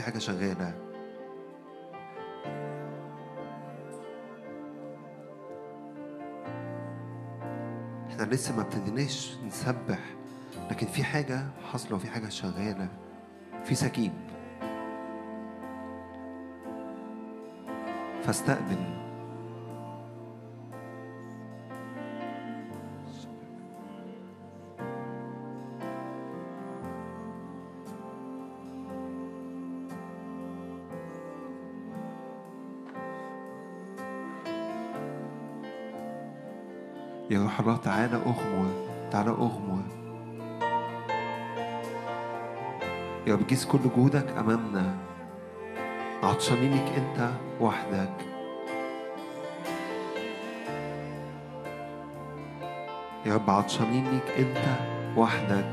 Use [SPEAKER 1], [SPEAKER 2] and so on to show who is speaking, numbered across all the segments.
[SPEAKER 1] في حاجة شغالة. إحنا لسه ما ابتديناش نسبح لكن في حاجة حاصلة وفي حاجة شغالة. في سكيب فاستقبل الله تعالى أغمر تعالى أغمر يا رب جيس كل جهودك أمامنا. عطشانين ليك أنت وحدك. يا رب عطشانين ليك أنت وحدك.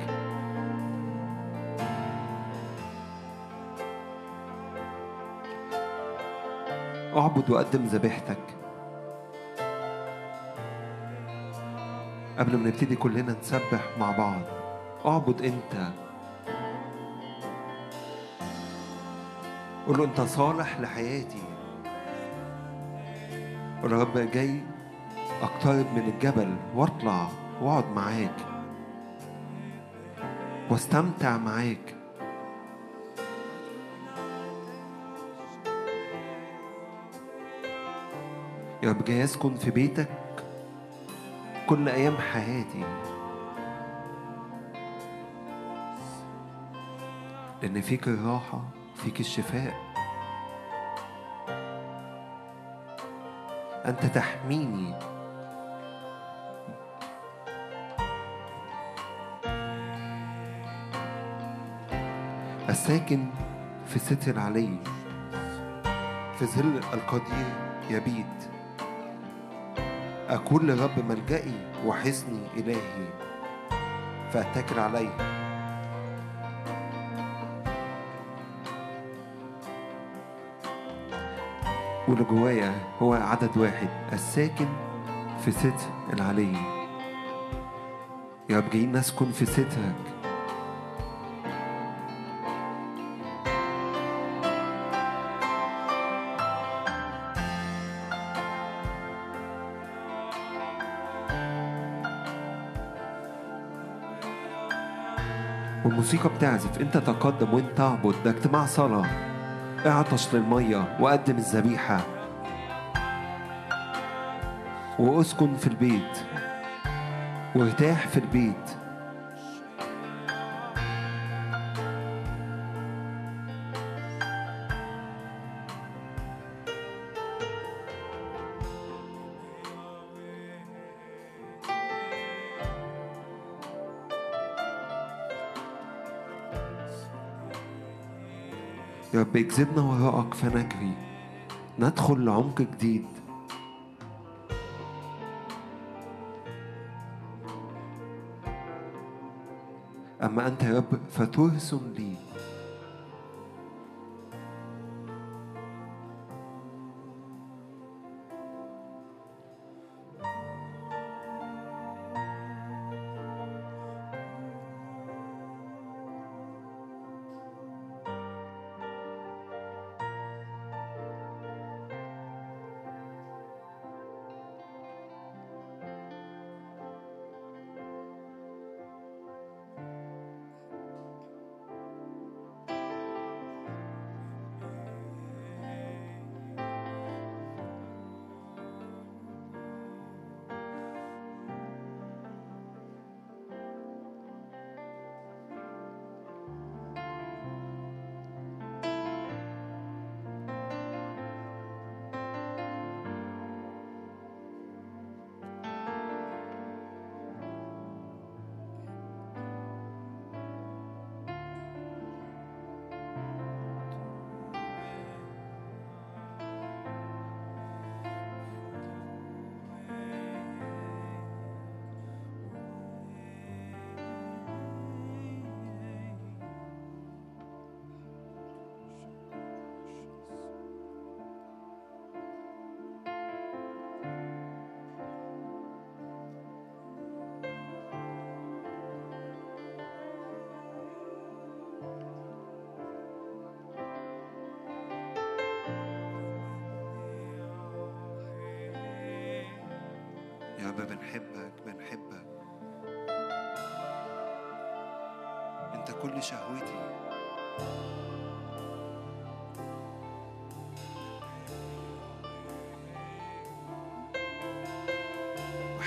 [SPEAKER 1] أعبد وقدم ذبيحتك. قبل ما نبتدي كلنا نسبح مع بعض. اعبد انت. قول له انت صالح لحياتي. رب جاي اقترب من الجبل واطلع واقعد معاك. واستمتع معاك. يا رب جاي اسكن في بيتك. كل أيام حياتي لأن فيك الراحه فيك الشفاء. أنت تحميني. الساكن في ستر علي في ظل القدير يبيت. أكون لرب ملجئي وحصني إلهي. فأتكل عليه واللي جوايا هو عدد واحد الساكن في ستر العلي. يا رب جايين نسكن في سترك والموسيقى بتعزف. انت تقدم وانت اعبد ده اجتماع صلاة. اعطش للمية وقدم الذبيحة. واسكن في البيت. وارتاح في البيت. رب اجذبنا وراءك فنجري ندخل لعمق جديد. أما أنت يا رب فترسم لي.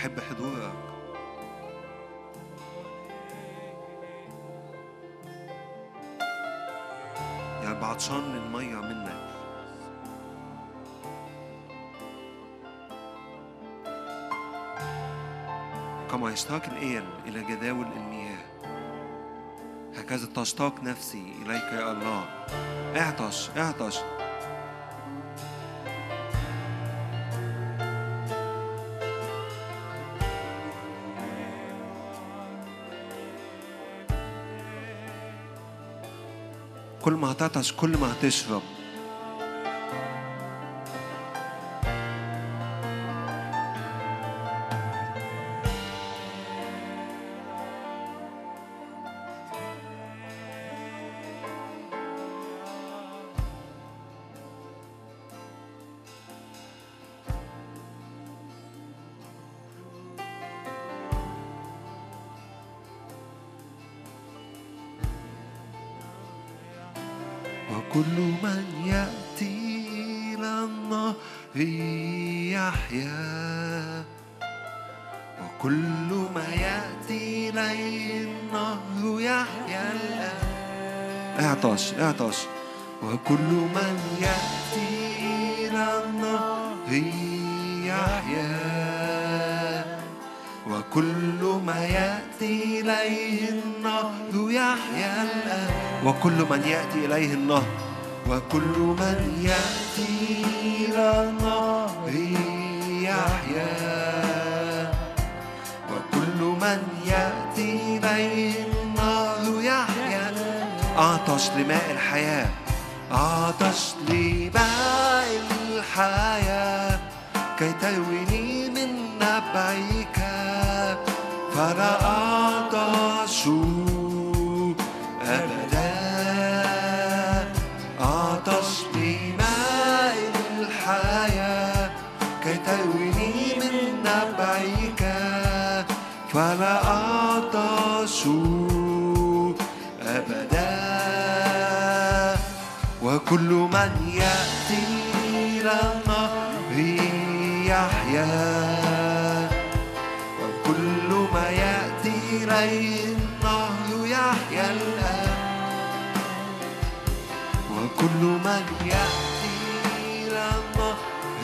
[SPEAKER 1] بحب حضورك. يعني بعطشان للمية منك. كما يشتاق الإيل إلى جداول المياه. هكذا تشتاق نفسي إليك يا الله. اعطش اعطش. هتعطش كل ما هتشرب.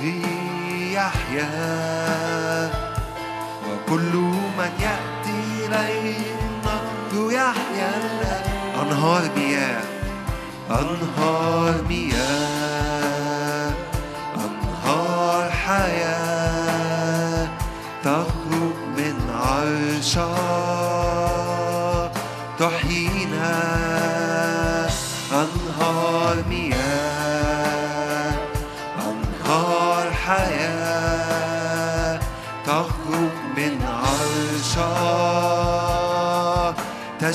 [SPEAKER 1] النهر يحيا وكل من يأتي إليه النهر يحيا الآن أنهار مياه أنهار مياه أنهار حياة.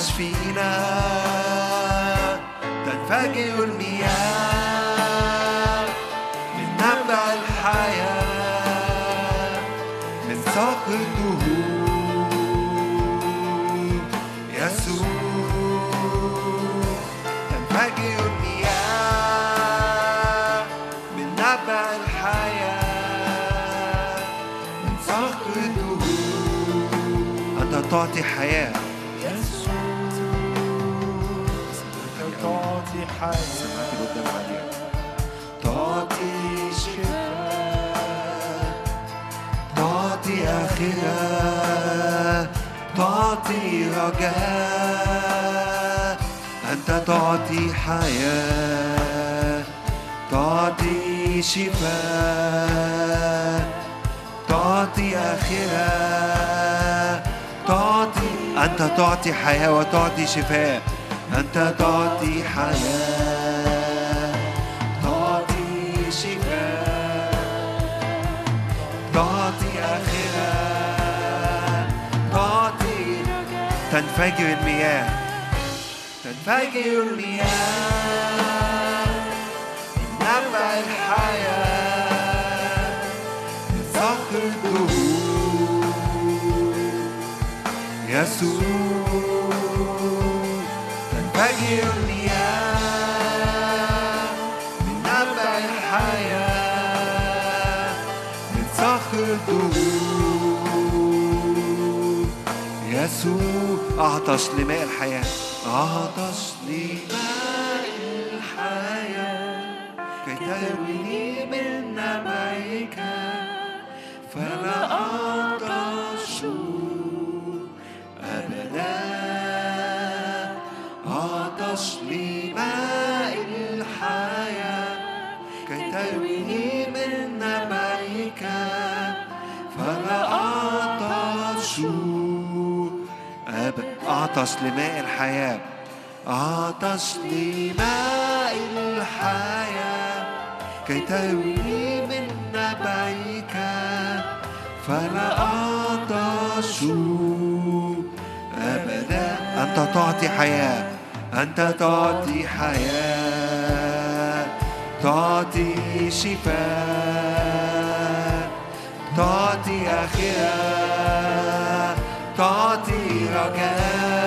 [SPEAKER 1] تشفينا تنفجر المياه من نبع الحياة من ساق الدهور تنفجر المياه من نبع الحياة من الدهور تعطي حياة.
[SPEAKER 2] تعطي حياة
[SPEAKER 1] تعطي شفاء تعطي آخرة تعطي أنت تعطي حياة وتعطي شفاء. أنت تعطي حياة تعطي شفاء تعطي آخرة تعطي تنفجر المياه تنفجر المياه. من نبع الحياة من صخر الدهور. يسوع. يسوع أعطش لماء الحياة. أعطش لماء الحياة. كي ترويني من نبعك فلا أعطش. أبدا. أعطش لماء الحياة كي ترويني من نبعك فلا أعطش أبدا أعطش لماء الحياة. أعطش لماء الحياة. كي ترويني من نبعك فلا أعطش أبدا أنت تعطي حياة. أنت تعطي حياة تعطي شفاء تعطي آخرة تعطي رجاء.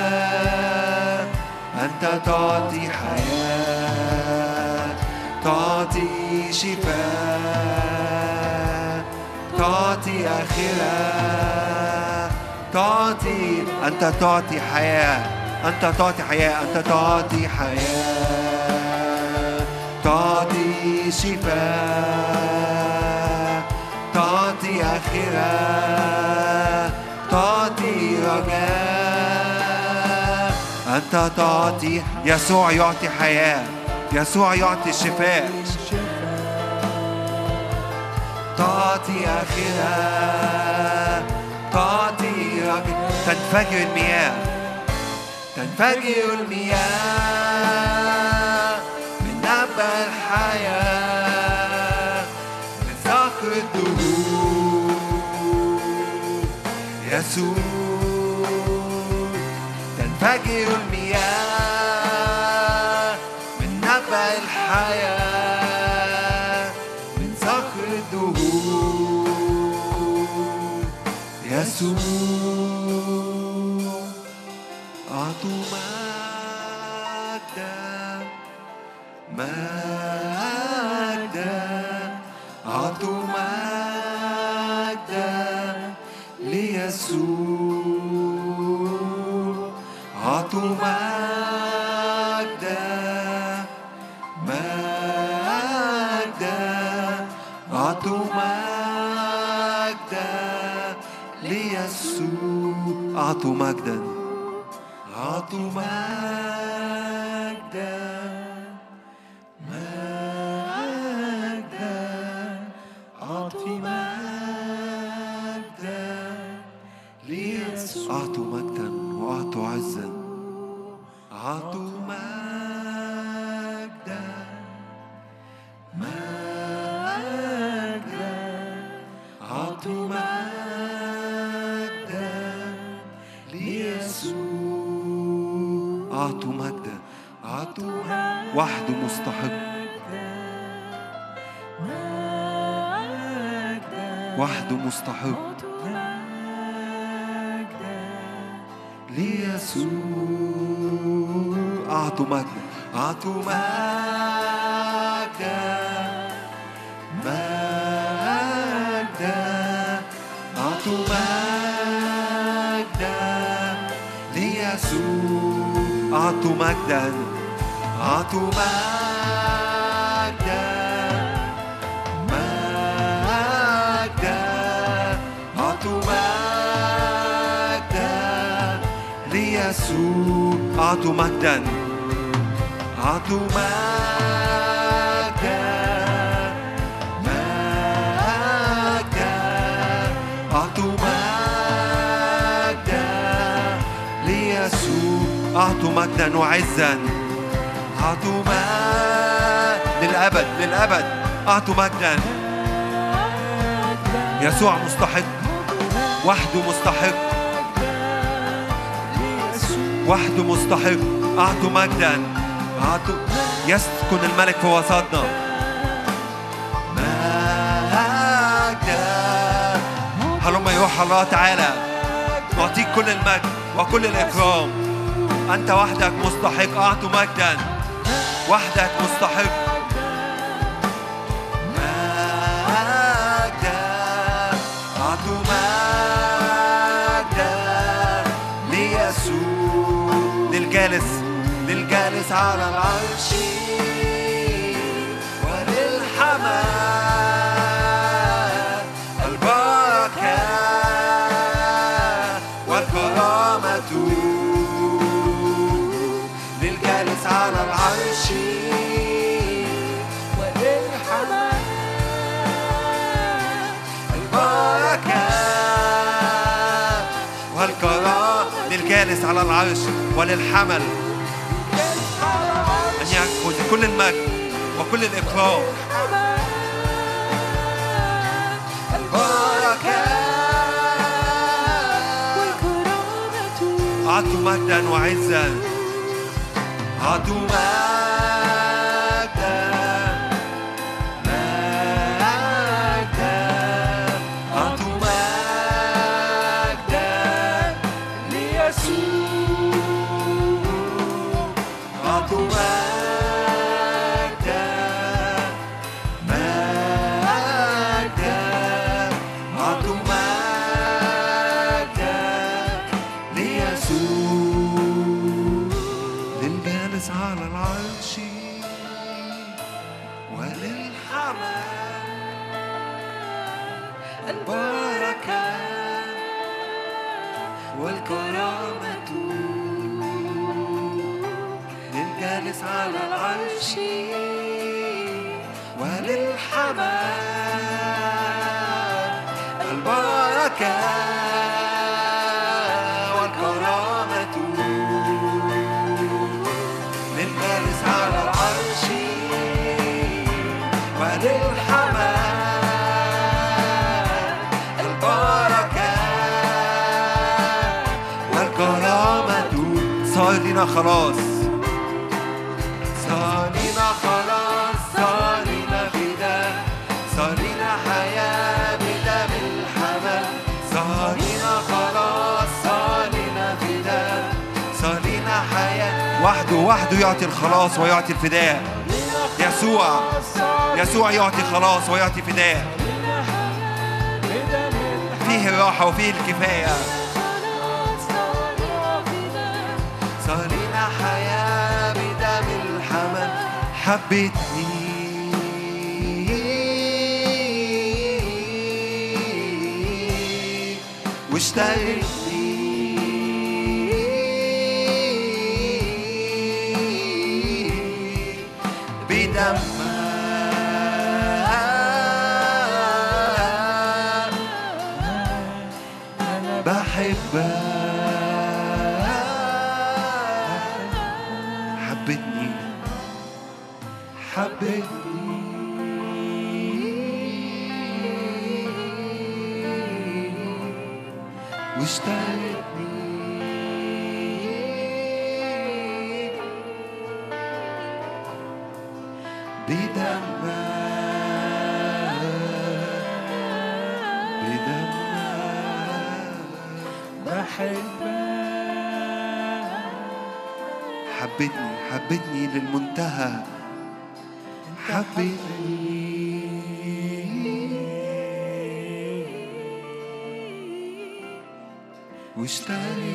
[SPEAKER 1] أنت تعطي حياة تعطي شفاء تعطي آخرة تعطي أنت تعطي حياة. أنت تعطي حياة أنت تعطي حياة. تعطي شفاء. تعطي آخرة. تعطي رجاء. أنت تعطي يسوع يعطي حياة. يسوع يعطي شفاء. تعطي آخرة. تعطي رجاء. تنفجر المياه. تنفجر المياه من نبع الحياة من صخر الدهور. يسوع تنفجر المياه. أعطوا مجدا أعطوا مجدا أعطوا مجدا وأعطوا عزا أعطوا مجدا وحده مستحق. وحده مستحق. ليسوع أعطوا مجدا أعطوا مجدا مجدا أعطوا مجدا ليسوع أعطوا مجدا أعطوا مجدا مجدا أعطوا مجدا ليسوع أعطوا مجدا أعطوا مجدا مجدا أعطوا مجدا ليسوع أعطوا مجدا وعزا أعطوا مجدا للأبد للأبد. أعطوا مجدا يسوع مستحق. وحده مستحق. وحده مستحق. أعطوا مجدا أعطوا يسكن الملك في وسطنا. هلما يوحى الله تعالى. نعطيك كل المجد وكل الإكرام. أنت وحدك مستحق. أعطوا مجدا وحدك مستحق. للجالس للجالس على العرش. للجالس على العرش وللحمل. أن يأخذ كل المجد وكل الإكرام أعطوا مجدا وعزا. أعطوا مجدا. صار لنا خلاص. صار لنا خلاص صار لنا فداء صار لنا حياة بدم الحمل صار لنا خلاص صار لنا فداء صار لنا حياة. وحده وحده يعطي الخلاص ويعطي الفداء. يسوع يسوع يعطي خلاص ويعطي فداء. فيه الراحة وفيه الكفاية. حبتني واشتريتني بدمها بدمها حبتني حبتني للمنتهى. حبتني. واشتريتني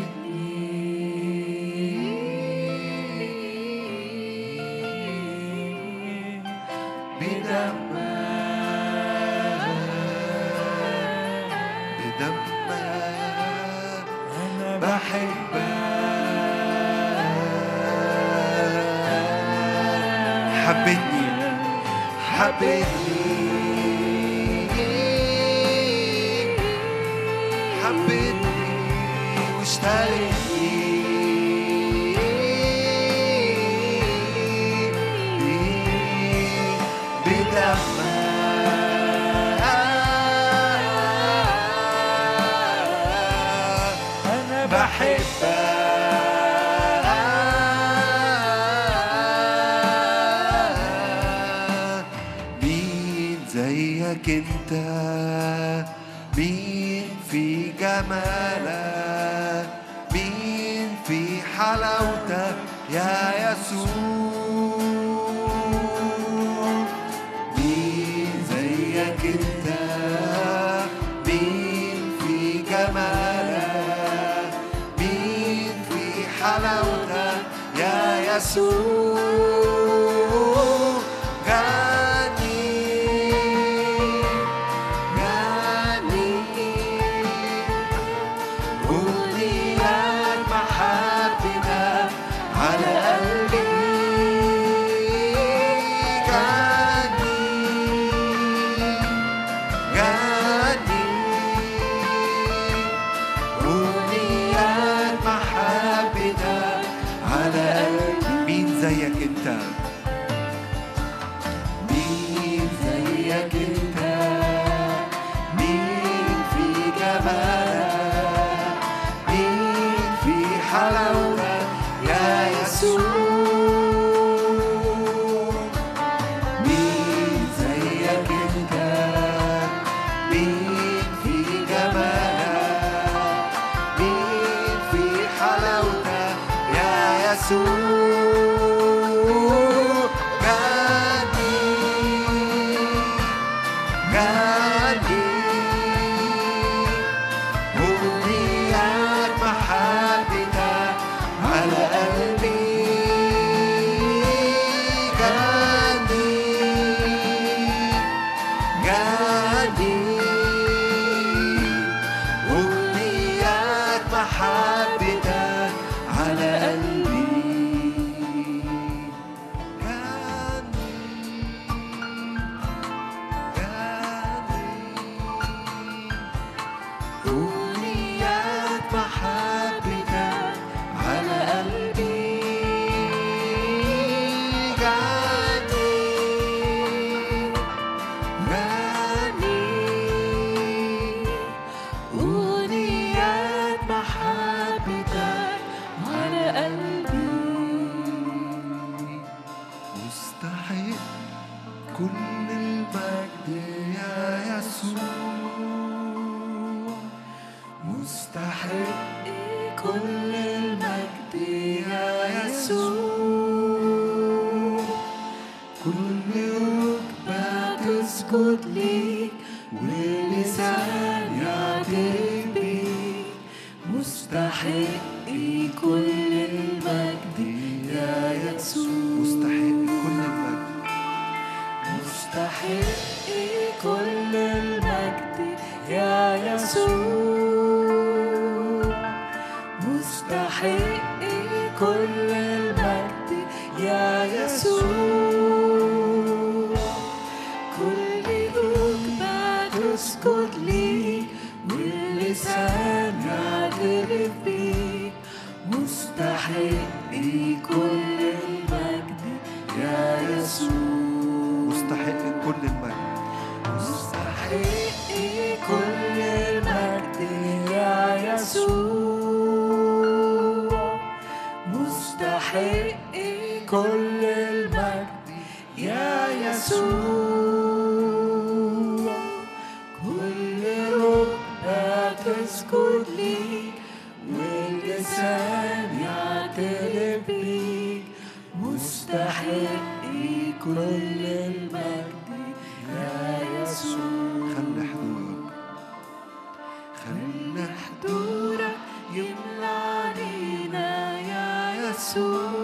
[SPEAKER 3] يا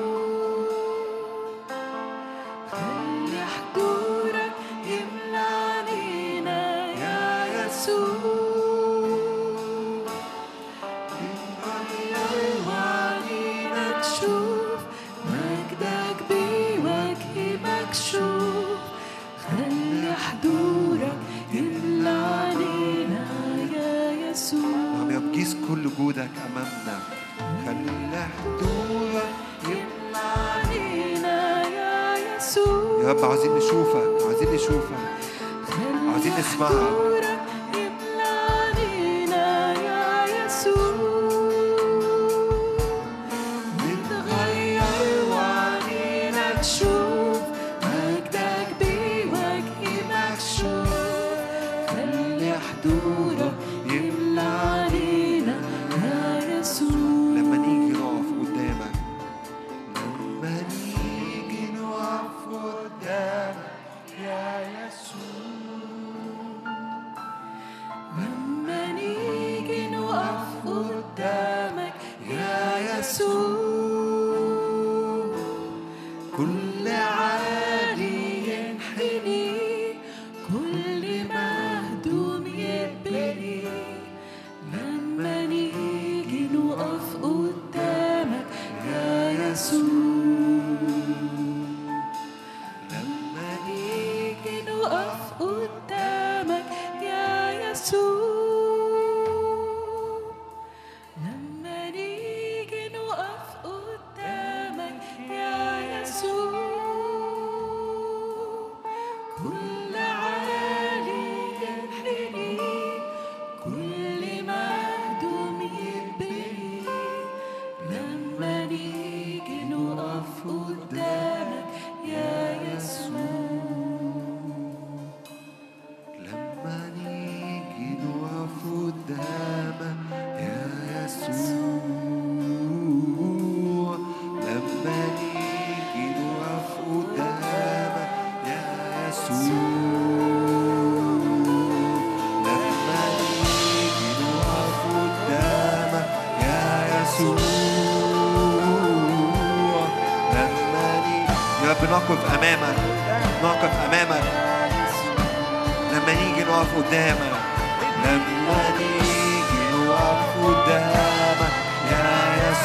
[SPEAKER 3] عايزين نشوفك عايزين نشوفك عايزين نسمعك.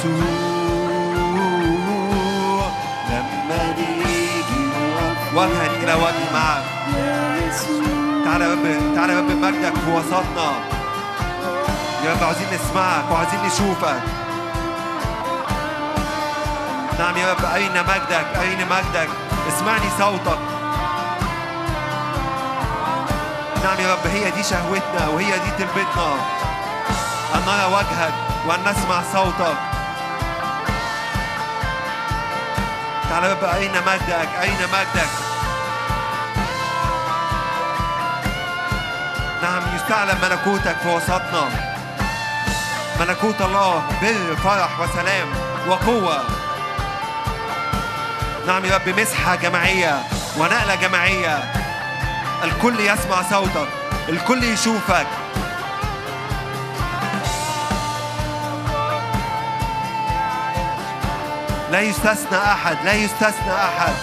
[SPEAKER 4] يسوع
[SPEAKER 3] لما نيجي
[SPEAKER 1] وجها إلى وجه معك تعالى يا رب تعالى يا رب مجدك في وسطنا يا رب عايزين نسمعك وعايزين نشوفك نعم يا رب أين مجدك أين مجدك اسمعني صوتك نعم يا رب هي دي شهوتنا وهي دي تلبتنا أن نرى وجهك وأن نسمع صوتك تعالى رب أين مجدك؟ أين مجدك؟ نعم يستعلم ملكوتك في وسطنا. ملكوت الله بر فرح وسلام وقوة. نعم يا رب مسحة جماعية ونقلة جماعية. الكل يسمع صوتك الكل يشوفك. لا يستثنى أحد لا يستثنى أحد.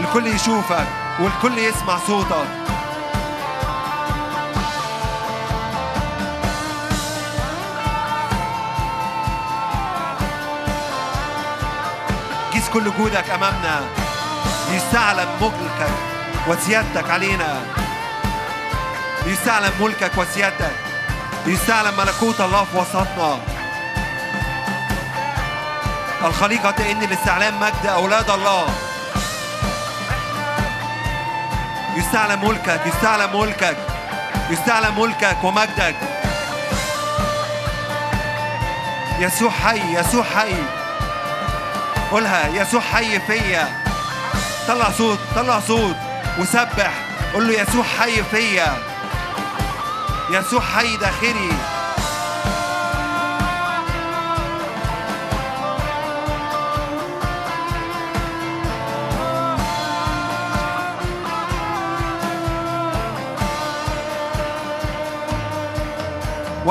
[SPEAKER 1] الكل يشوفك والكل يسمع صوتك. قيس كل جودك أمامنا. ليستعلم ملكك وسيادتك علينا. ليستعلم ملكك وسيادتك. ليستعلم ملكوت الله في وسطنا. الخليقة تئن لاستعلام مجد أولاد الله. يستعلم ملكك يستعلم ملكك يستعلم ملكك ومجدك. يسوع حي يسوع حي. قولها يسوع حي فيا. طلع صوت طلع صوت. وسبح. قول له يسوع حي فيا. يسوع حي داخلي.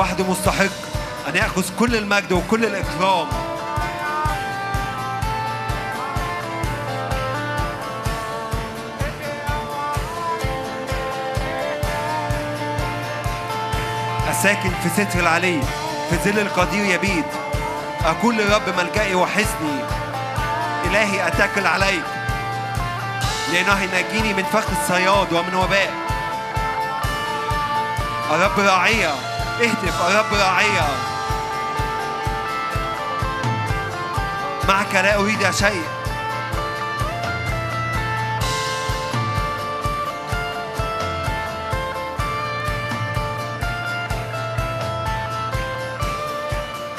[SPEAKER 1] وحده مستحق أن يأخذ كل المجد وكل الإكرام. الساكن في ستر العلي في ظل القدير يبيد. أقول لرب ملجئي وحصني إلهي أتكل عليك لأنه ينجيني من فخ الصياد ومن وباء. الرب راعية. اهتف الرب راعية معك لا أريد شيء.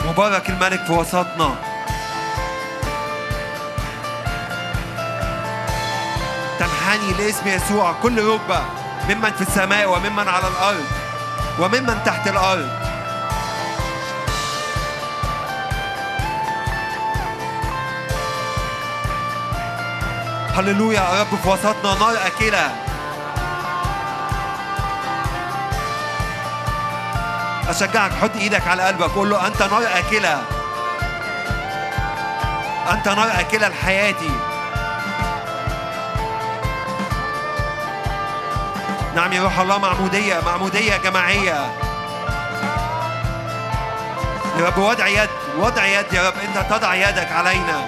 [SPEAKER 1] مبارك الملك في وسطنا. تنحني لاسم يسوع كل ركبة ممن في السماء وممن على الأرض. وممن تحت الأرض. هللويا يا رب في وسطنا نار أكلة. أشجعك حط إيدك على قلبك قول له أنت نار أكلة. أنت نار أكلة لحياتي. نعم يا روح الله معمودية معمودية جماعية. يا رب وضع يد وضع يد يا رب أنت تضع يدك علينا.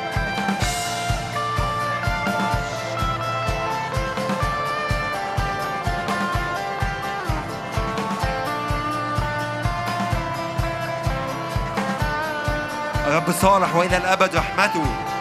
[SPEAKER 1] رب صالح وإلى الأبد رحمته.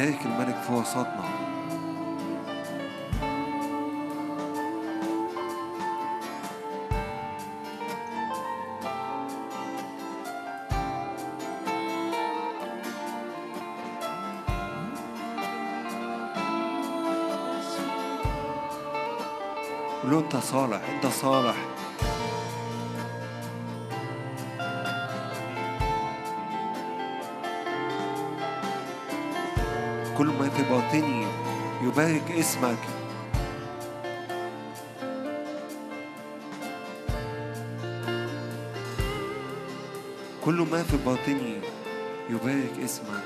[SPEAKER 1] بارك الملك في وسطنا. قول انت صالح انت صالح. باطني يبارك اسمك. كل ما في باطني يبارك اسمك.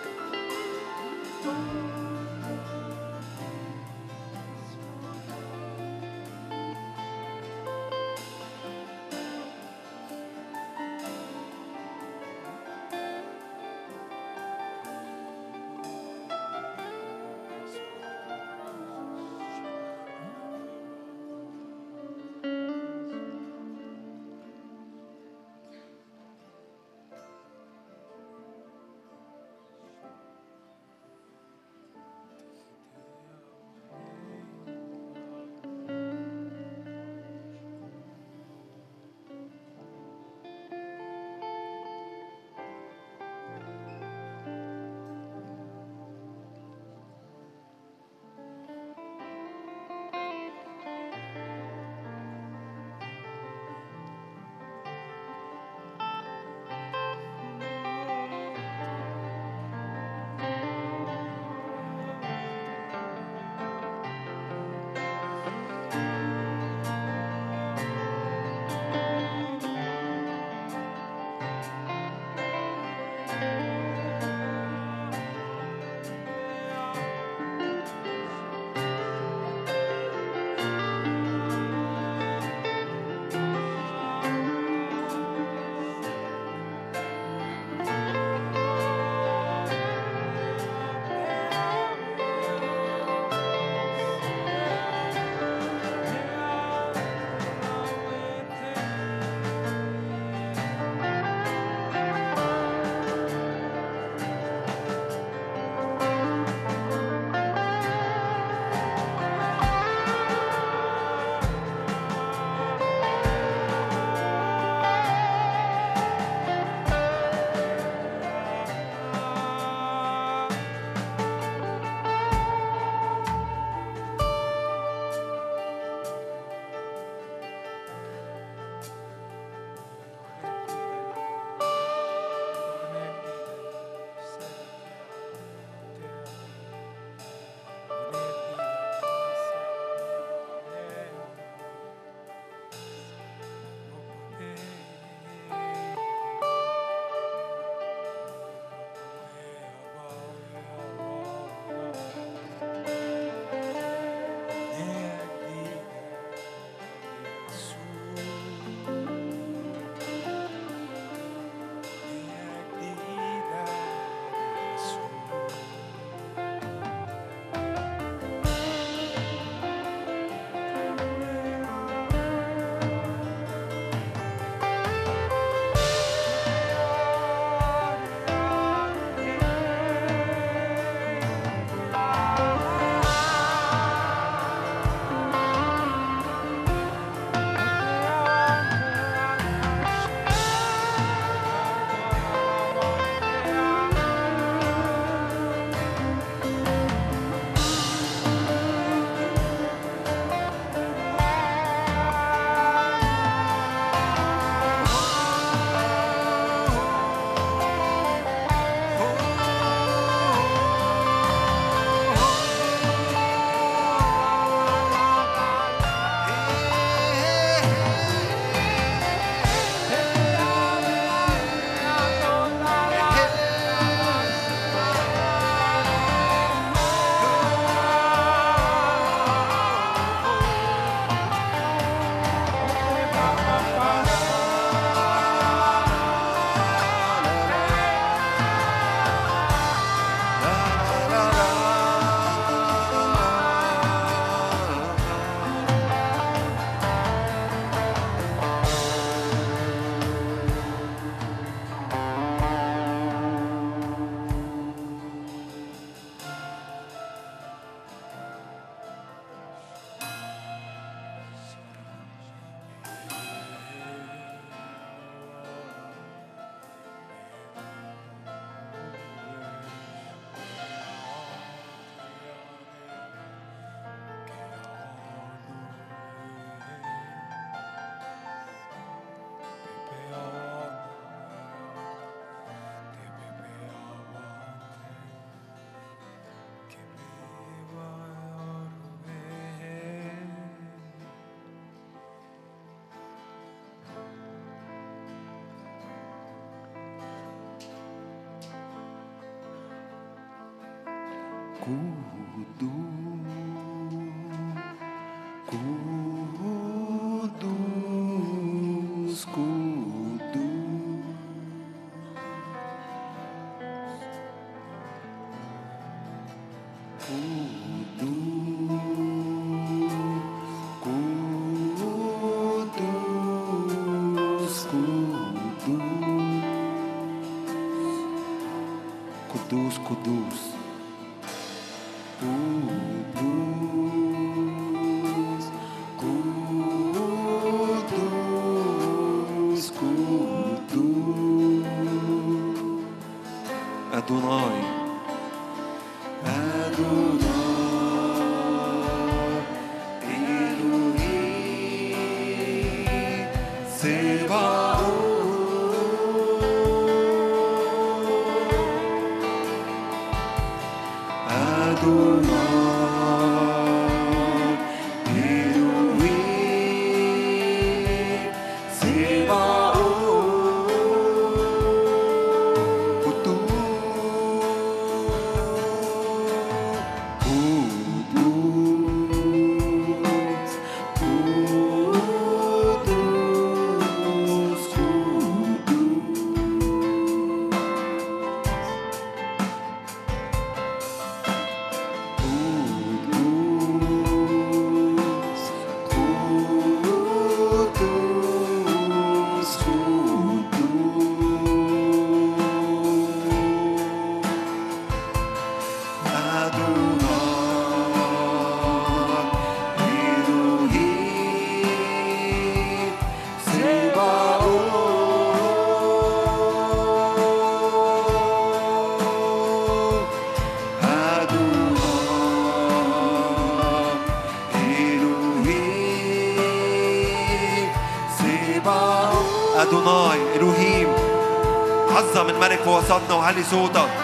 [SPEAKER 1] وسطنا وعلي صوتك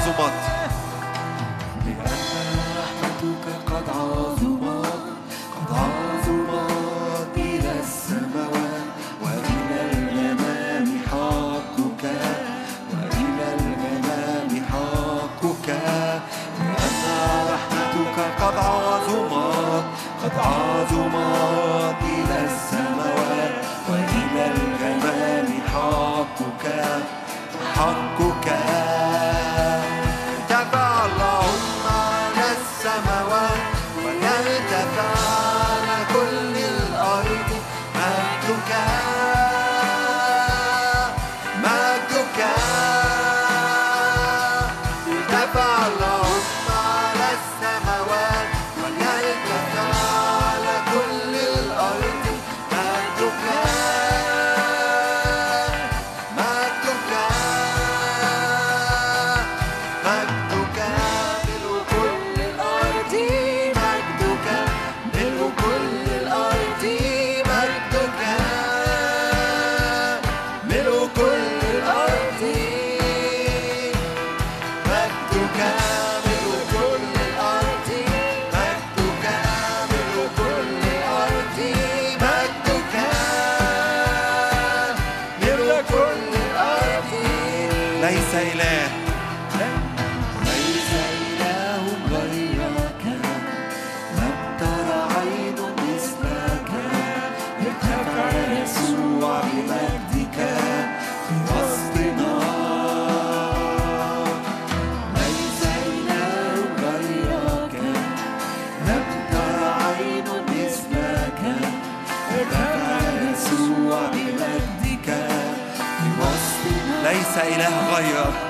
[SPEAKER 1] عظمت. رحمتك قد عظمت قد عظمت إلى وإلى حقك وإلى حقك رحمتك قد عظمت قد عظمت إلى وإلى حقك حقك. إله غيره.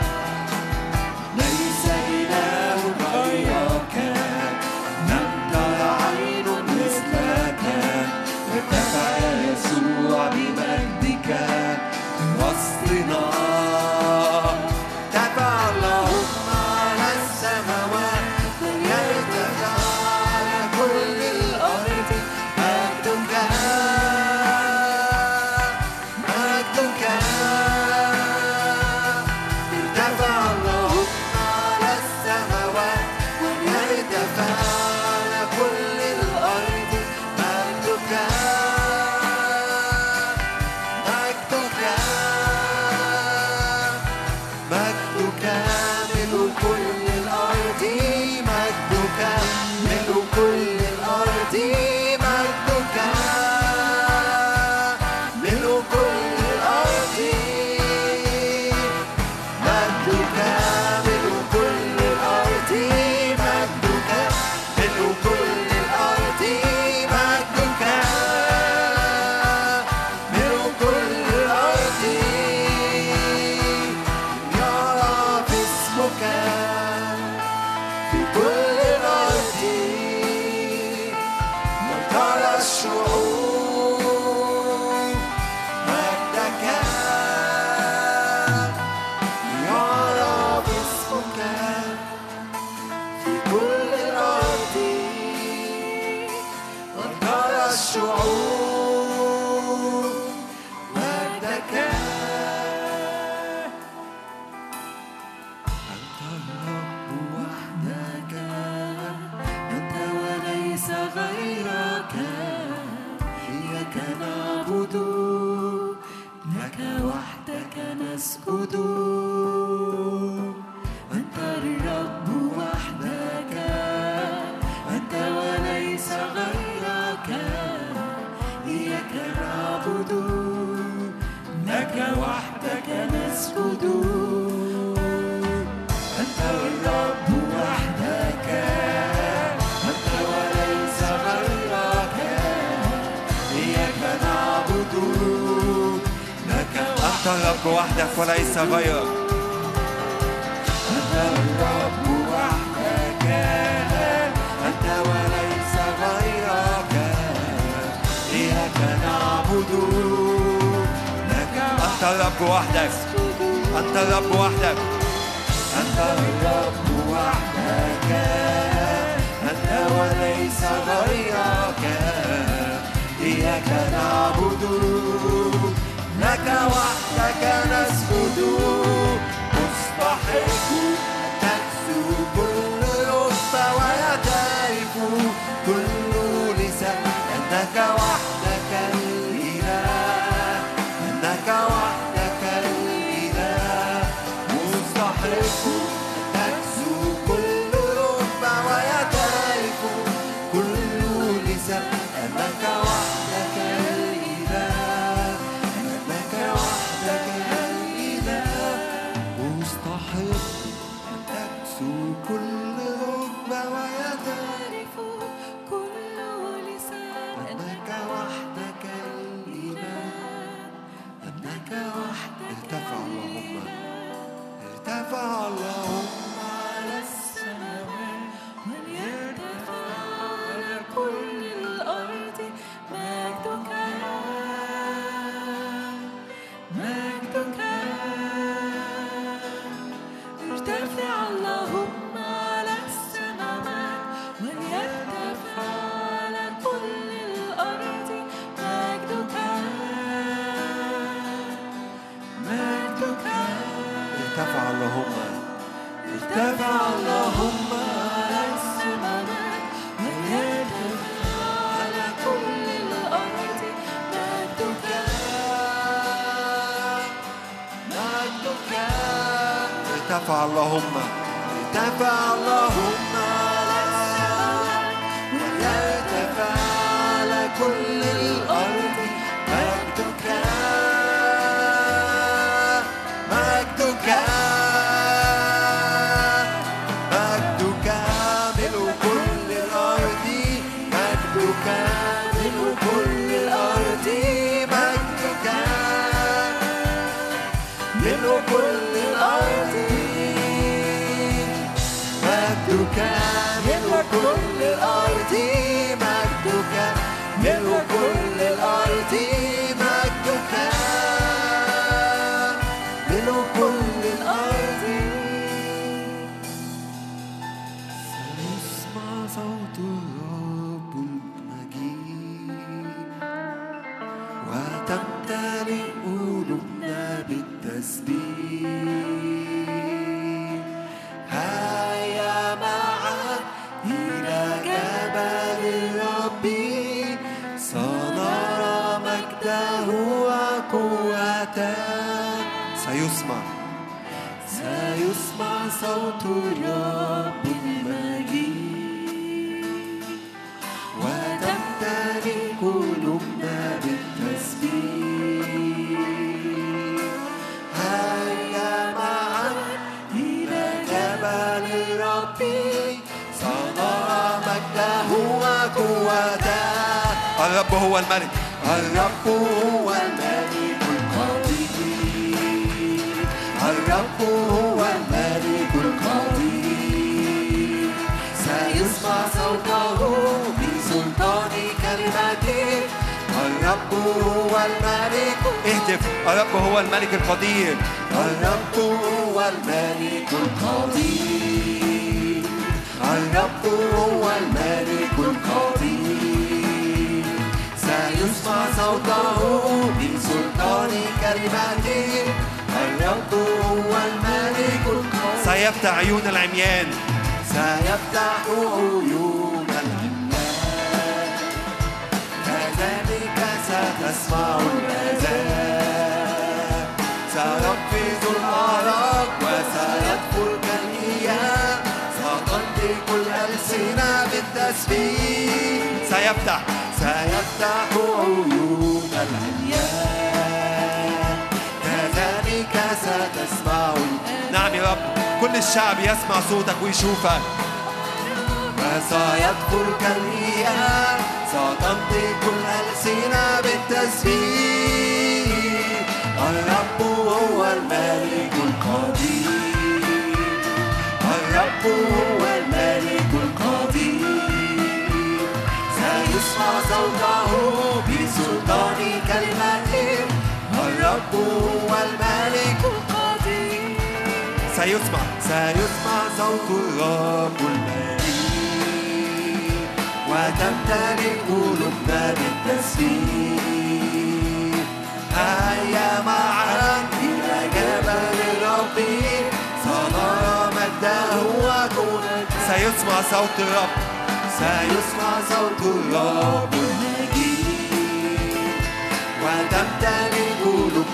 [SPEAKER 1] وحدك وليس غيرك أنت الرب وحدك أنت وليس غيرك إياك نعبد لك أنت الرب وحدك أنت الرب وحدك أنت الرب وحدك أنت وليس غيرك إياك نعبد لك وحدك نسجد ارتفع الرب هو الملك. الرب هو الملك القدير الرب هو الملك القدير سيسمع صوته بسلطان كلمته. الرب هو الملك. اهتف. الرب هو الملك القدير. الرب هو الملك القدير الرب هو الملك القدير سيسمع صوته بسلطان كلمته الرب هو الملك سيفتح عيون العميان. سيفتح عيون العميان. كذلك ستسمع الأذان سيقفز الأعراق وسيدخل كالإيام ستنطق الألسنة بالتسبيح. سيفتح سيفتح عيون كذلك ستسمع. نعم رب. كل الشعب يسمع صوتك ويشوفك. وسيدخل كالإيام ستنطق الألسنة بالتسبيح. الرب هو الملك القدير سيسمع سيسمع صوت الرب المليء وتمتلئ قلوبنا بالتسبيح. هيا معا إلى جبل الرب. سنرى مجده وقوته سيسمع صوت الرب. سيسمع صوت الرب المجيد وتمتلئ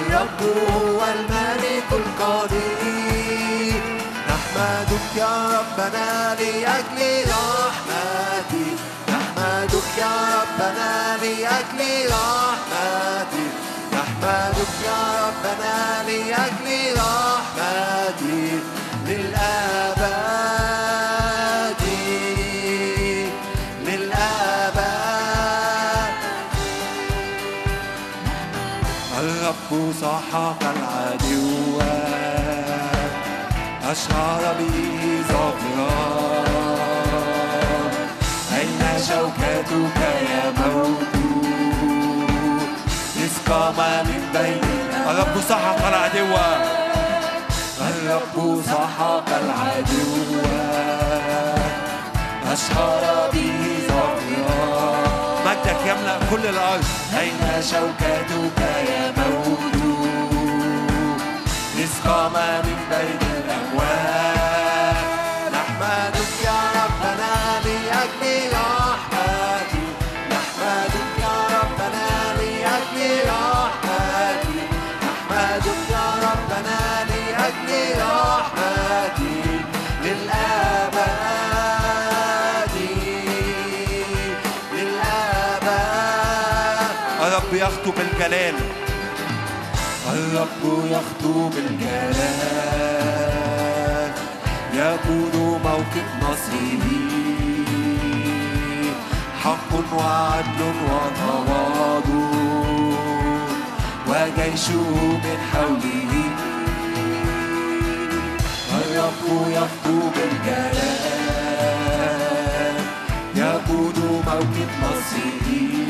[SPEAKER 1] الرب هو الملك القدير نحمدك يا ربنا لأجل رحمتك نحمدك يا ربنا لأجل رحمتك نحمدك يا ربنا لأجل رحمتك الرب سحق العدو أشعر به ظافرا أين شوكتك يا موت؟ اسقام من بين الرب سحق العدو الرب سحق العدو أشهر به ظافرا مجدك يملأ كل الأرض. أين شوكتك يا مولود؟ اسقام من بين الأموات الرب يخطو بالجلال الرب يخطو بالجلال يكون موكب نصره حق وعدل وتواضع. وجيشه من حوله. الرب يخطو بالجلال يكون موكب نصره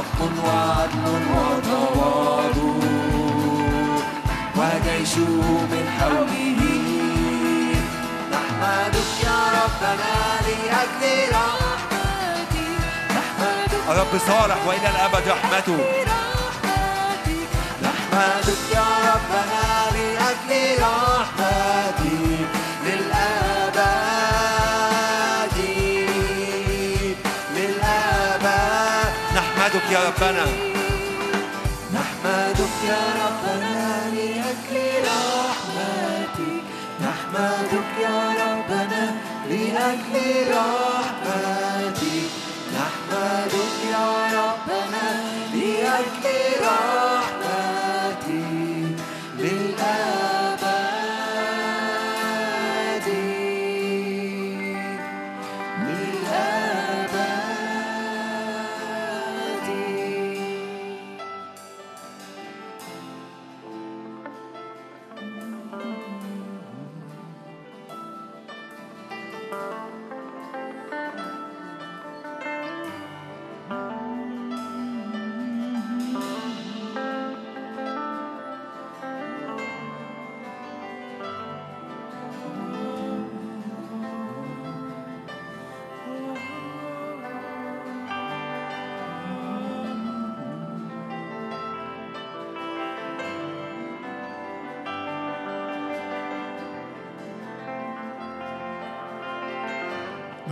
[SPEAKER 1] حق وعدل وتواضع. وجيشه من حوله. نحمدك يا ربنا لأجل رحمتك الرب صالح وإلى الأبد رحمته. نحمدك يا ربنا لأجل رحمتك للأبد نحمدك يا ربنا. نحمدك يا ربنا لأجل رحمتك. نحمدك يا ربنا لأجل رحمتك. نحمدك يا ربنا لأجل رحمتك.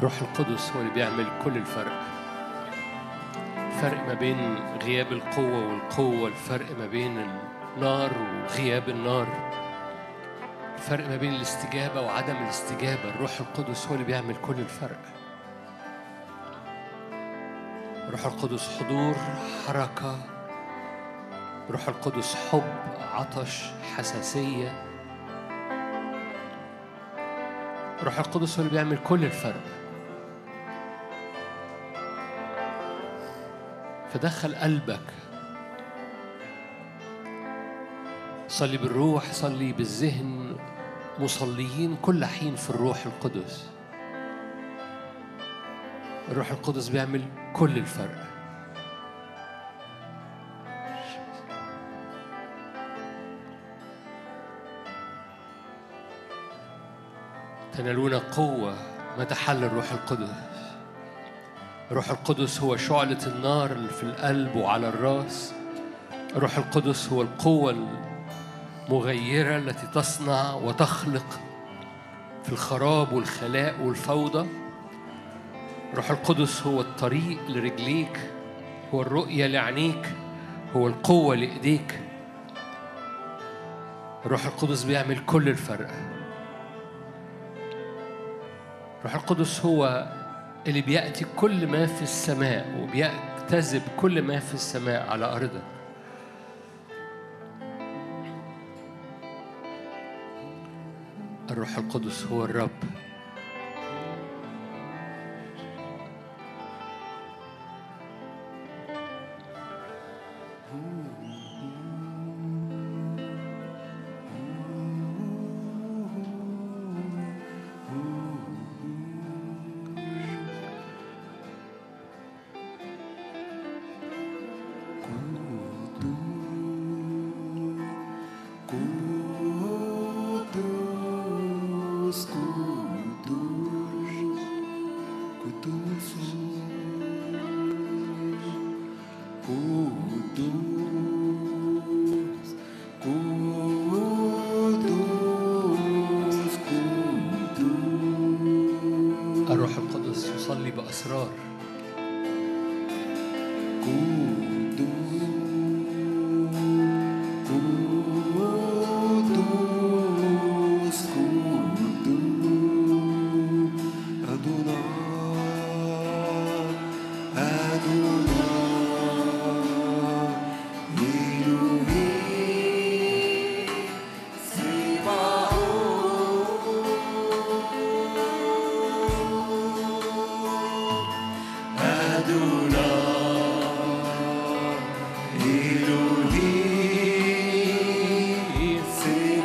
[SPEAKER 5] الروح القدس هو اللي بيعمل كل الفرق. الفرق ما بين غياب القوة والقوة الفرق ما بين
[SPEAKER 1] نار وغياب النار. الفرق ما بين الاستجابة وعدم الاستجابة. الروح القدس هو اللي بيعمل كل الفرق. روح القدس حضور حركة. روح القدس حب عطش حساسية. روح القدس هو اللي بيعمل كل الفرق. فدخل قلبك. صلي بالروح صلي بالذهن. مصليين كل حين في الروح القدس. الروح القدس بيعمل كل الفرق. تنالون قوة متى حل الروح القدس. الروح القدس هو شعلة النار في القلب وعلى الراس. الروح القدس هو القوة المغيرة التي تصنع وتخلق في الخراب والخلاء والفوضى. الروح القدس هو الطريق لرجليك هو الرؤية لعينيك هو القوة لإيديك. الروح القدس بيعمل كل الفرق. الروح القدس هو اللي بيأتي كل ما في السماء وبيجتذب كل ما في السماء على أرضك الروح القدس هو الرب.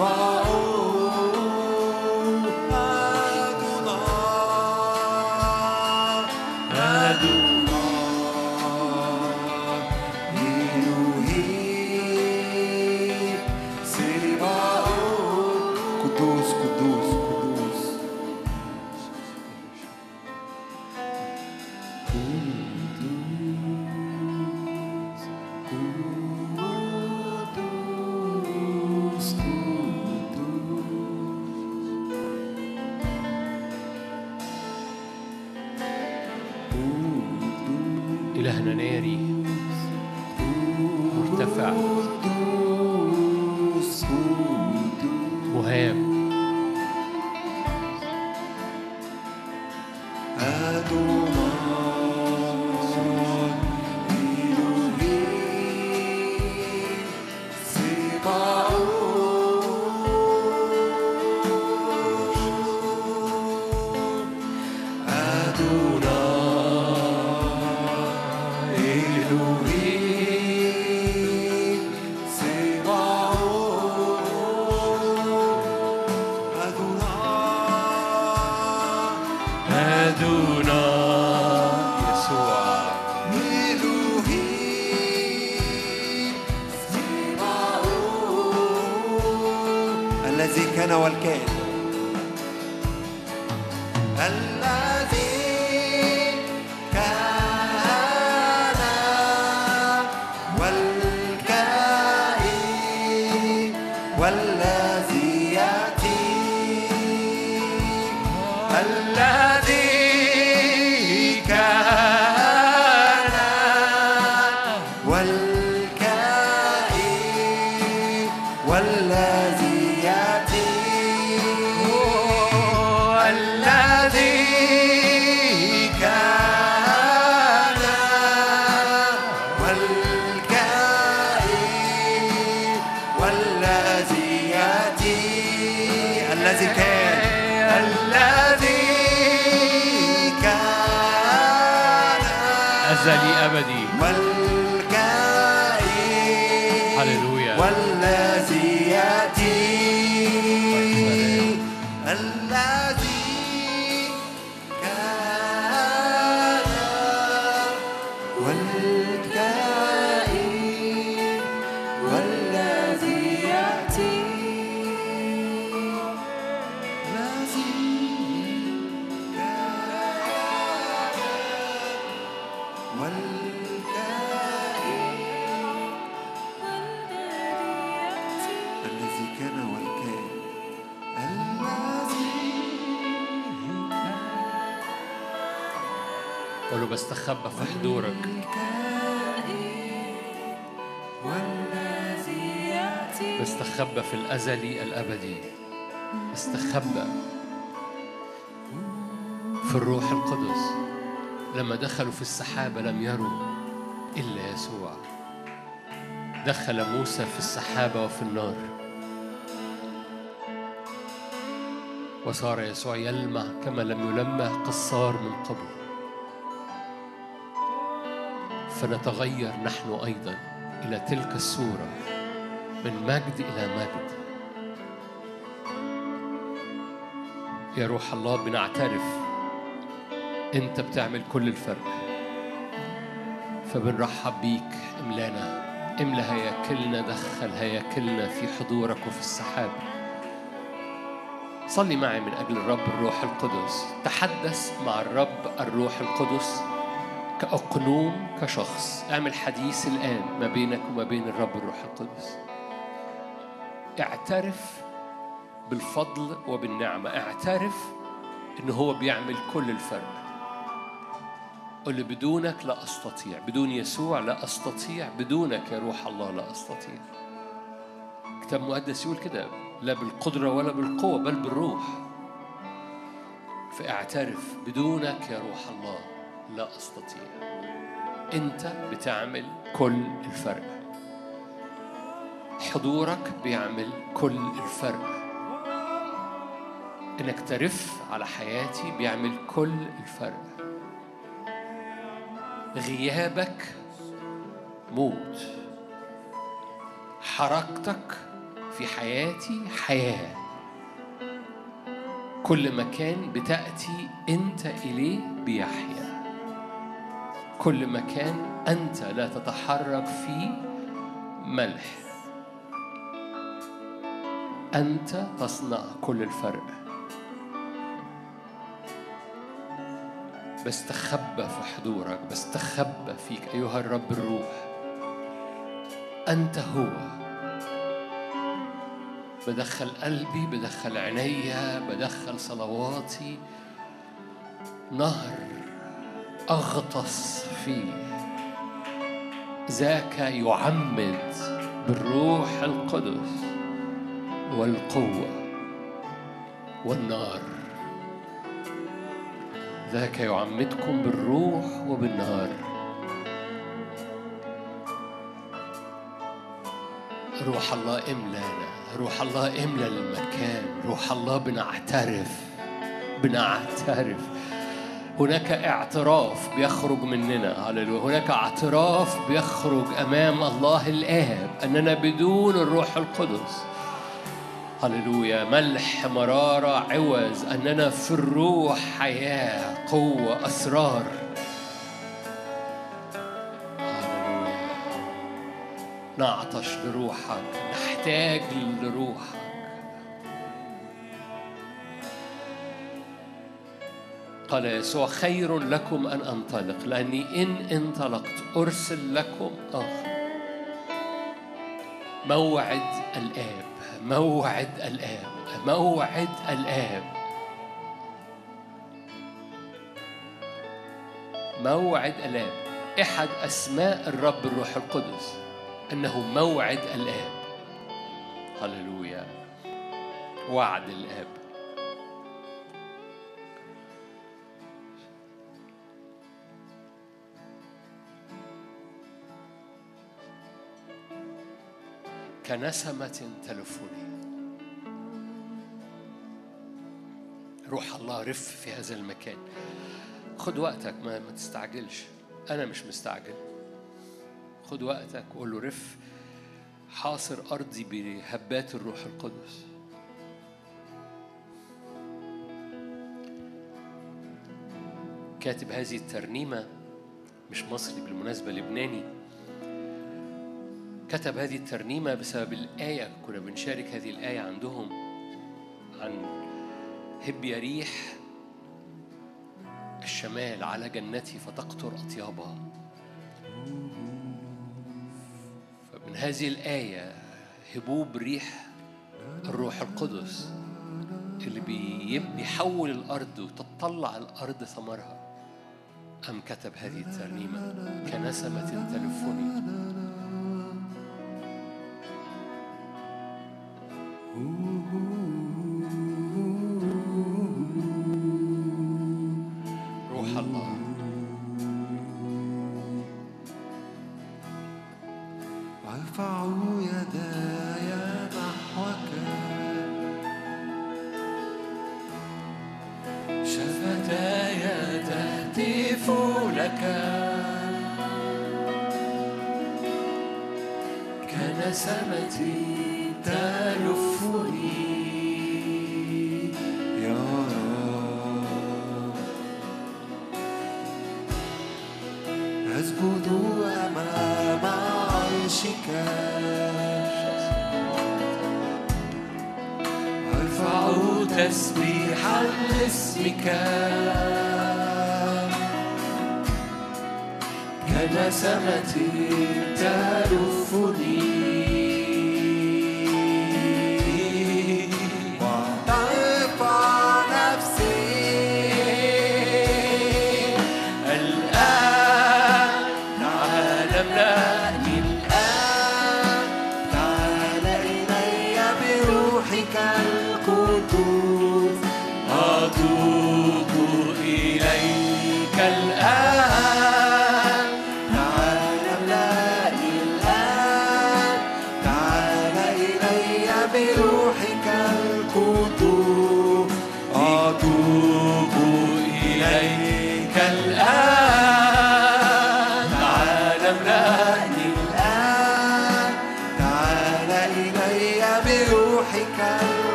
[SPEAKER 5] wall. بستخبى في حضورك. بستخبى في الأزلي الأبدي بستخبى في الروح القدس. لما دخلوا في السحابة لم يروا إلا يسوع. دخل موسى في السحابة وفي النار. وصار يسوع يلمع كما لم يلمع قصار من قبل. فنتغير نحن أيضا إلى تلك الصورة من مجد إلى مجد. يا روح الله بنعترف أنت بتعمل كل الفرق فبنرحب بيك املانا. املا هياكلنا دخل هياكلنا في حضورك وفي السحاب. صلي معي من أجل الرب الروح القدس. تحدث مع الرب الروح القدس. كأقنوم كشخص. أعمل حديث الآن ما بينك وما بين الرب الروح القدس. اعترف بالفضل وبالنعمة. اعترف إن هو بيعمل كل الفرق. قل بدونك لا أستطيع. بدون يسوع لا أستطيع. بدونك يا روح الله لا أستطيع. كتاب مقدس يقول كده لا بالقدرة ولا بالقوة بل بالروح. فاعترف بدونك يا روح الله لا أستطيع. أنت بتعمل كل الفرق. حضورك بيعمل كل الفرق. إنك ترف على حياتي بيعمل كل الفرق. غيابك موت. حركتك في حياتي حياة. كل مكان بتأتي أنت إليه بيحيا. كل مكان أنت لا تتحرك فيه ملح. أنت تصنع كل الفرق. بستخبى في حضورك بستخبى فيك. أيها الرب الروح أنت هو. بدخل قلبي بدخل عينيا بدخل صلواتي. نهر أغطس فيه. ذاك يعمد بالروح القدس والقوة والنار. ذاك يعمدكم بالروح وبالنار. روح الله املانا روح الله املأ المكان روح الله بنعترف. بنعترف. هناك اعتراف بيخرج مننا. هللويا. هناك اعتراف بيخرج أمام الله الآب أننا بدون الروح القدس. هللويا. ملح مرارة عوز أننا في الروح حياة قوة أسرار. هللويا. نعطش لروحك نحتاج لروحك. قال يسوع خير لكم أن أنطلق لأني إن انطلقت أرسل لكم آخر. موعد الآب موعد الآب موعد الآب. موعد الآب. أحد أسماء الرب الروح القدس أنه موعد الآب. هللويا. وعد الآب. كنسمة تلفني روح الله رف في هذا المكان. خد وقتك ما, ما تستعجلش. أنا مش مستعجل. خد وقتك وقول له رف. حاصر أرضي بهبات الروح القدس. كاتب هذه الترنيمة مش مصري بالمناسبة لبناني. كتب هذه الترنيمة بسبب الآية كنا بنشارك هذه الآية عندهم عن هب يا ريح الشمال على جنتي فتقطر أطيابها. فمن هذه الآية هبوب ريح الروح القدس اللي بي- بيحول الأرض وتطلع الأرض ثمرها. أم كتب هذه الترنيمة كنسمة تلفني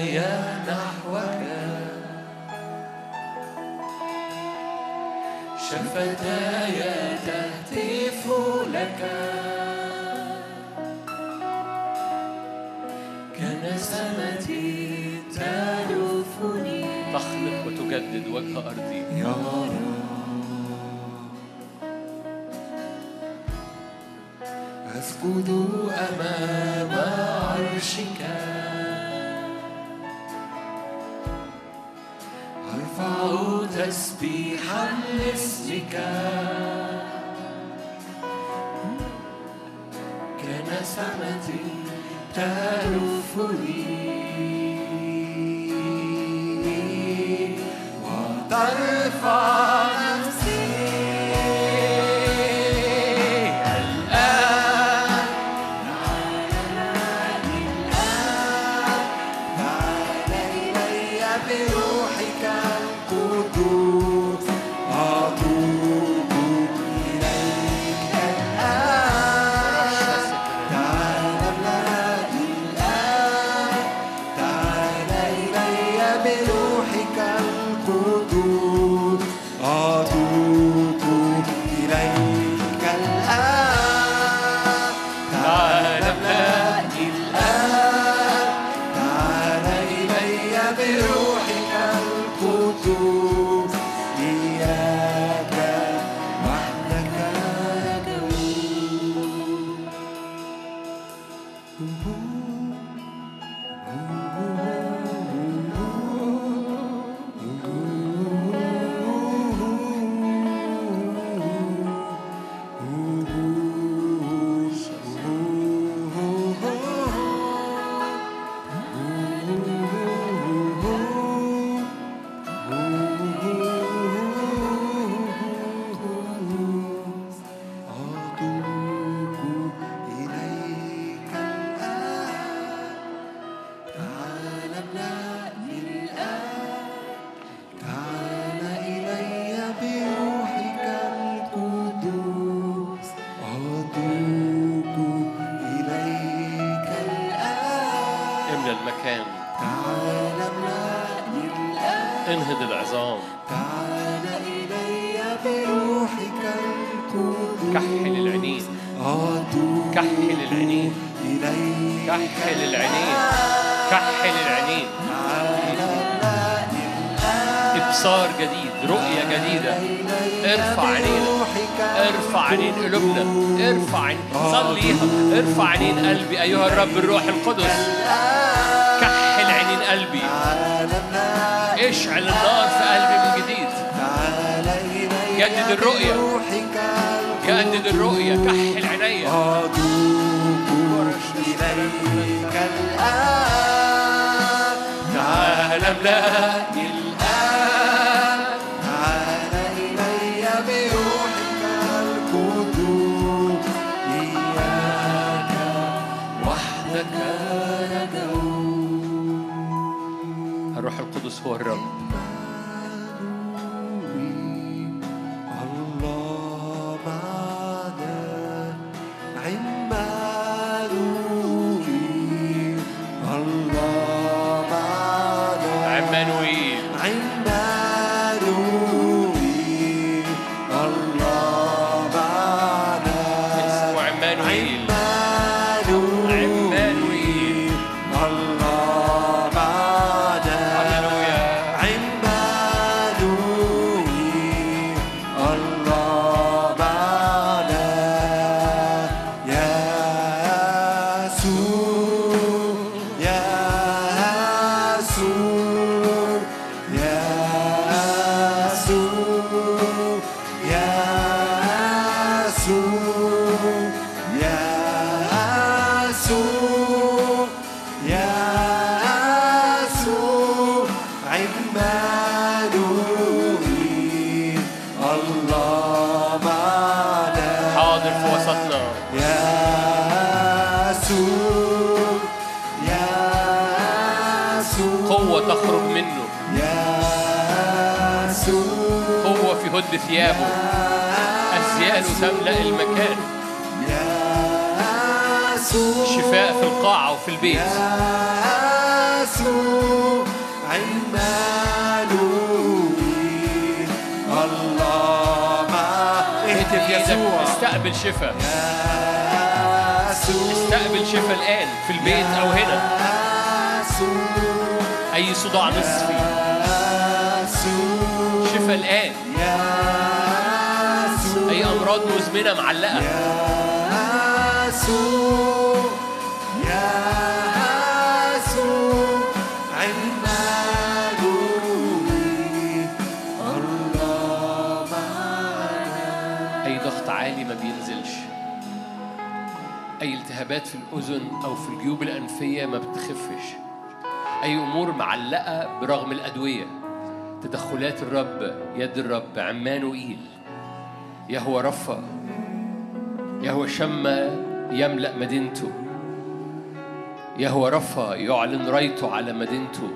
[SPEAKER 1] يداي نحوك.
[SPEAKER 5] شفتاي تهتف لك. كنسمتي تلفني تخلق وتجدد وجه أرضي.
[SPEAKER 1] يا رب. أسجد
[SPEAKER 5] أمام عرشك. أرفع تسبيحا لاسمك. كنسمة تلفني.
[SPEAKER 1] ترفع
[SPEAKER 5] كحل العينين كحل العينين إبصار جديد رؤية جديدة. ارفع عينينا ارفع عينين قلوبنا ارفع صليها ارفع عينين قلبي أيها الرب الروح القدس. كحل عينين قلبي. اشعل النار في قلبي من جديد. جدد الرؤية. جدد الرؤية. كحل عينيا.
[SPEAKER 1] إليك الآن.
[SPEAKER 5] تعال املأني الآن.
[SPEAKER 1] تعال إلي بروحك إياك
[SPEAKER 5] وحدك الروح القدس هو الرب. استقبل شفاء استقبل شفاء الآن في البيت أو هنا. أي صداع نصفي شفاء الآن. أي أمراض مزمنة معلقة. التهابات في الأذن أو في الجيوب الأنفية ما بتخفش. أي أمور معلقة برغم الأدوية. تدخلات الرب يد الرب عمانوئيل يهوى رفا. يهوى شمة يملأ مدينته. يهوى رفا يعلن رايته على مدينته.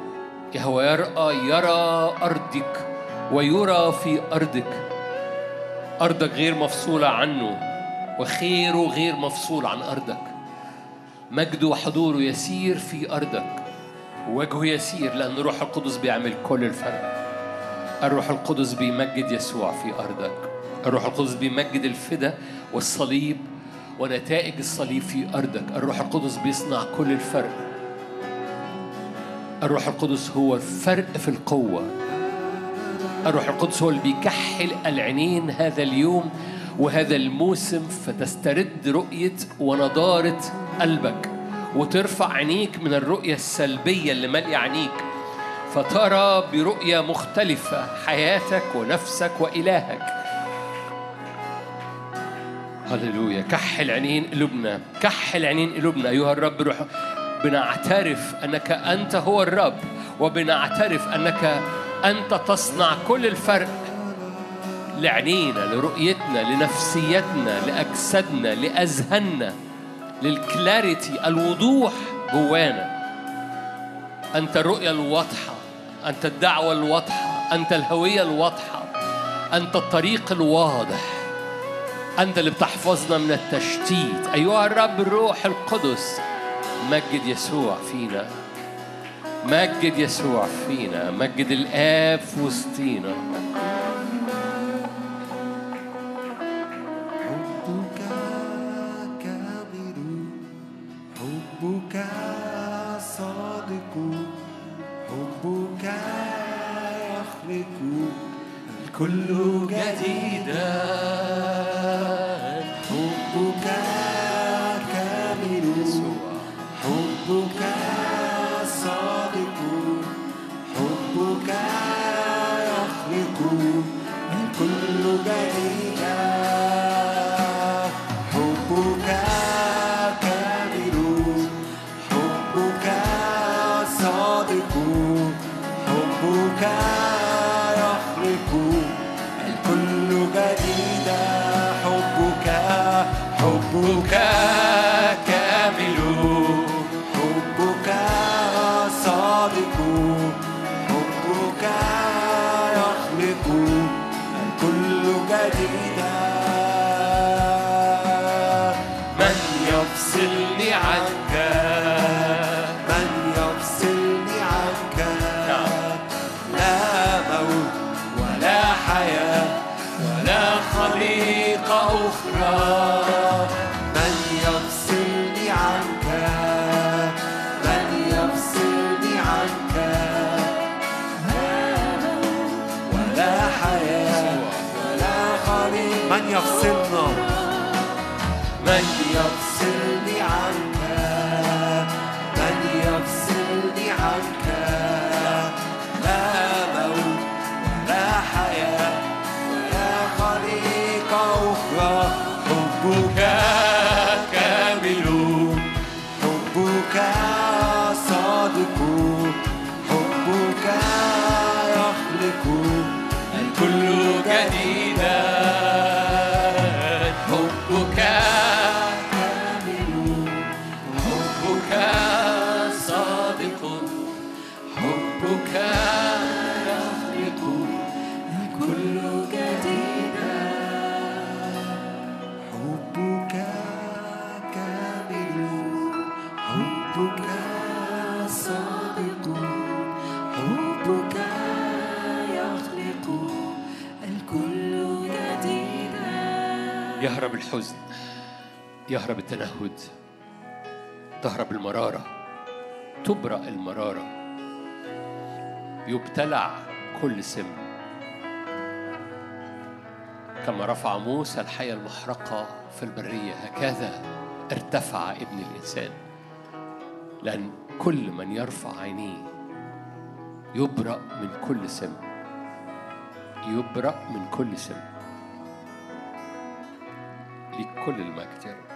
[SPEAKER 5] يهوى يرأى يرى أرضك ويرى في أرضك. أرضك غير مفصولة عنه وخيره غير مفصول عن أرضك. مجده وحضوره يسير في أرضك. وجهه يسير لأن الروح القدس بيعمل كل الفرق. الروح القدس بيمجد يسوع في أرضك. الروح القدس بيمجد الفدا والصليب ونتائج الصليب في أرضك. الروح القدس بيصنع كل الفرق. الروح القدس هو الفرق في القوة. الروح القدس هو اللي بيكحل العينين هذا اليوم وهذا الموسم فتسترد رؤية ونضارة قلبك وترفع عينيك من الرؤية السلبية اللي مالية عينيك فترى برؤية مختلفة حياتك ونفسك وإلهك. هللويا. كحل عينين قلوبنا كحل عينين قلوبنا. أيها الرب روح. بنعترف أنك أنت هو الرب وبنعترف أنك أنت تصنع كل الفرق لعينينا لرؤيتنا لنفسيتنا لأجسادنا لأذهاننا. للكلاريتي الوضوح جوانا. أنت الرؤية الواضحة أنت الدعوة الواضحة أنت الهوية الواضحة أنت الطريق الواضح. أنت اللي بتحفظنا من التشتيت. أيها الرب الروح القدس مجد يسوع فينا. مجد يسوع فينا. مجد الآب في وسطينا.
[SPEAKER 1] حبك صادق حبك يخلق. الكل جديدا. حبك كامل حبك صادق حبك يخلق. الكل جديدا.
[SPEAKER 5] يهرب التنهد تهرب المرارة تبرأ المرارة. يبتلع كل سم. كما رفع موسى الحية المحرقة في البرية هكذا ارتفع ابن الإنسان. لأن كل من يرفع عينيه يبرأ من كل سم. يبرأ من كل سم. لكل رب.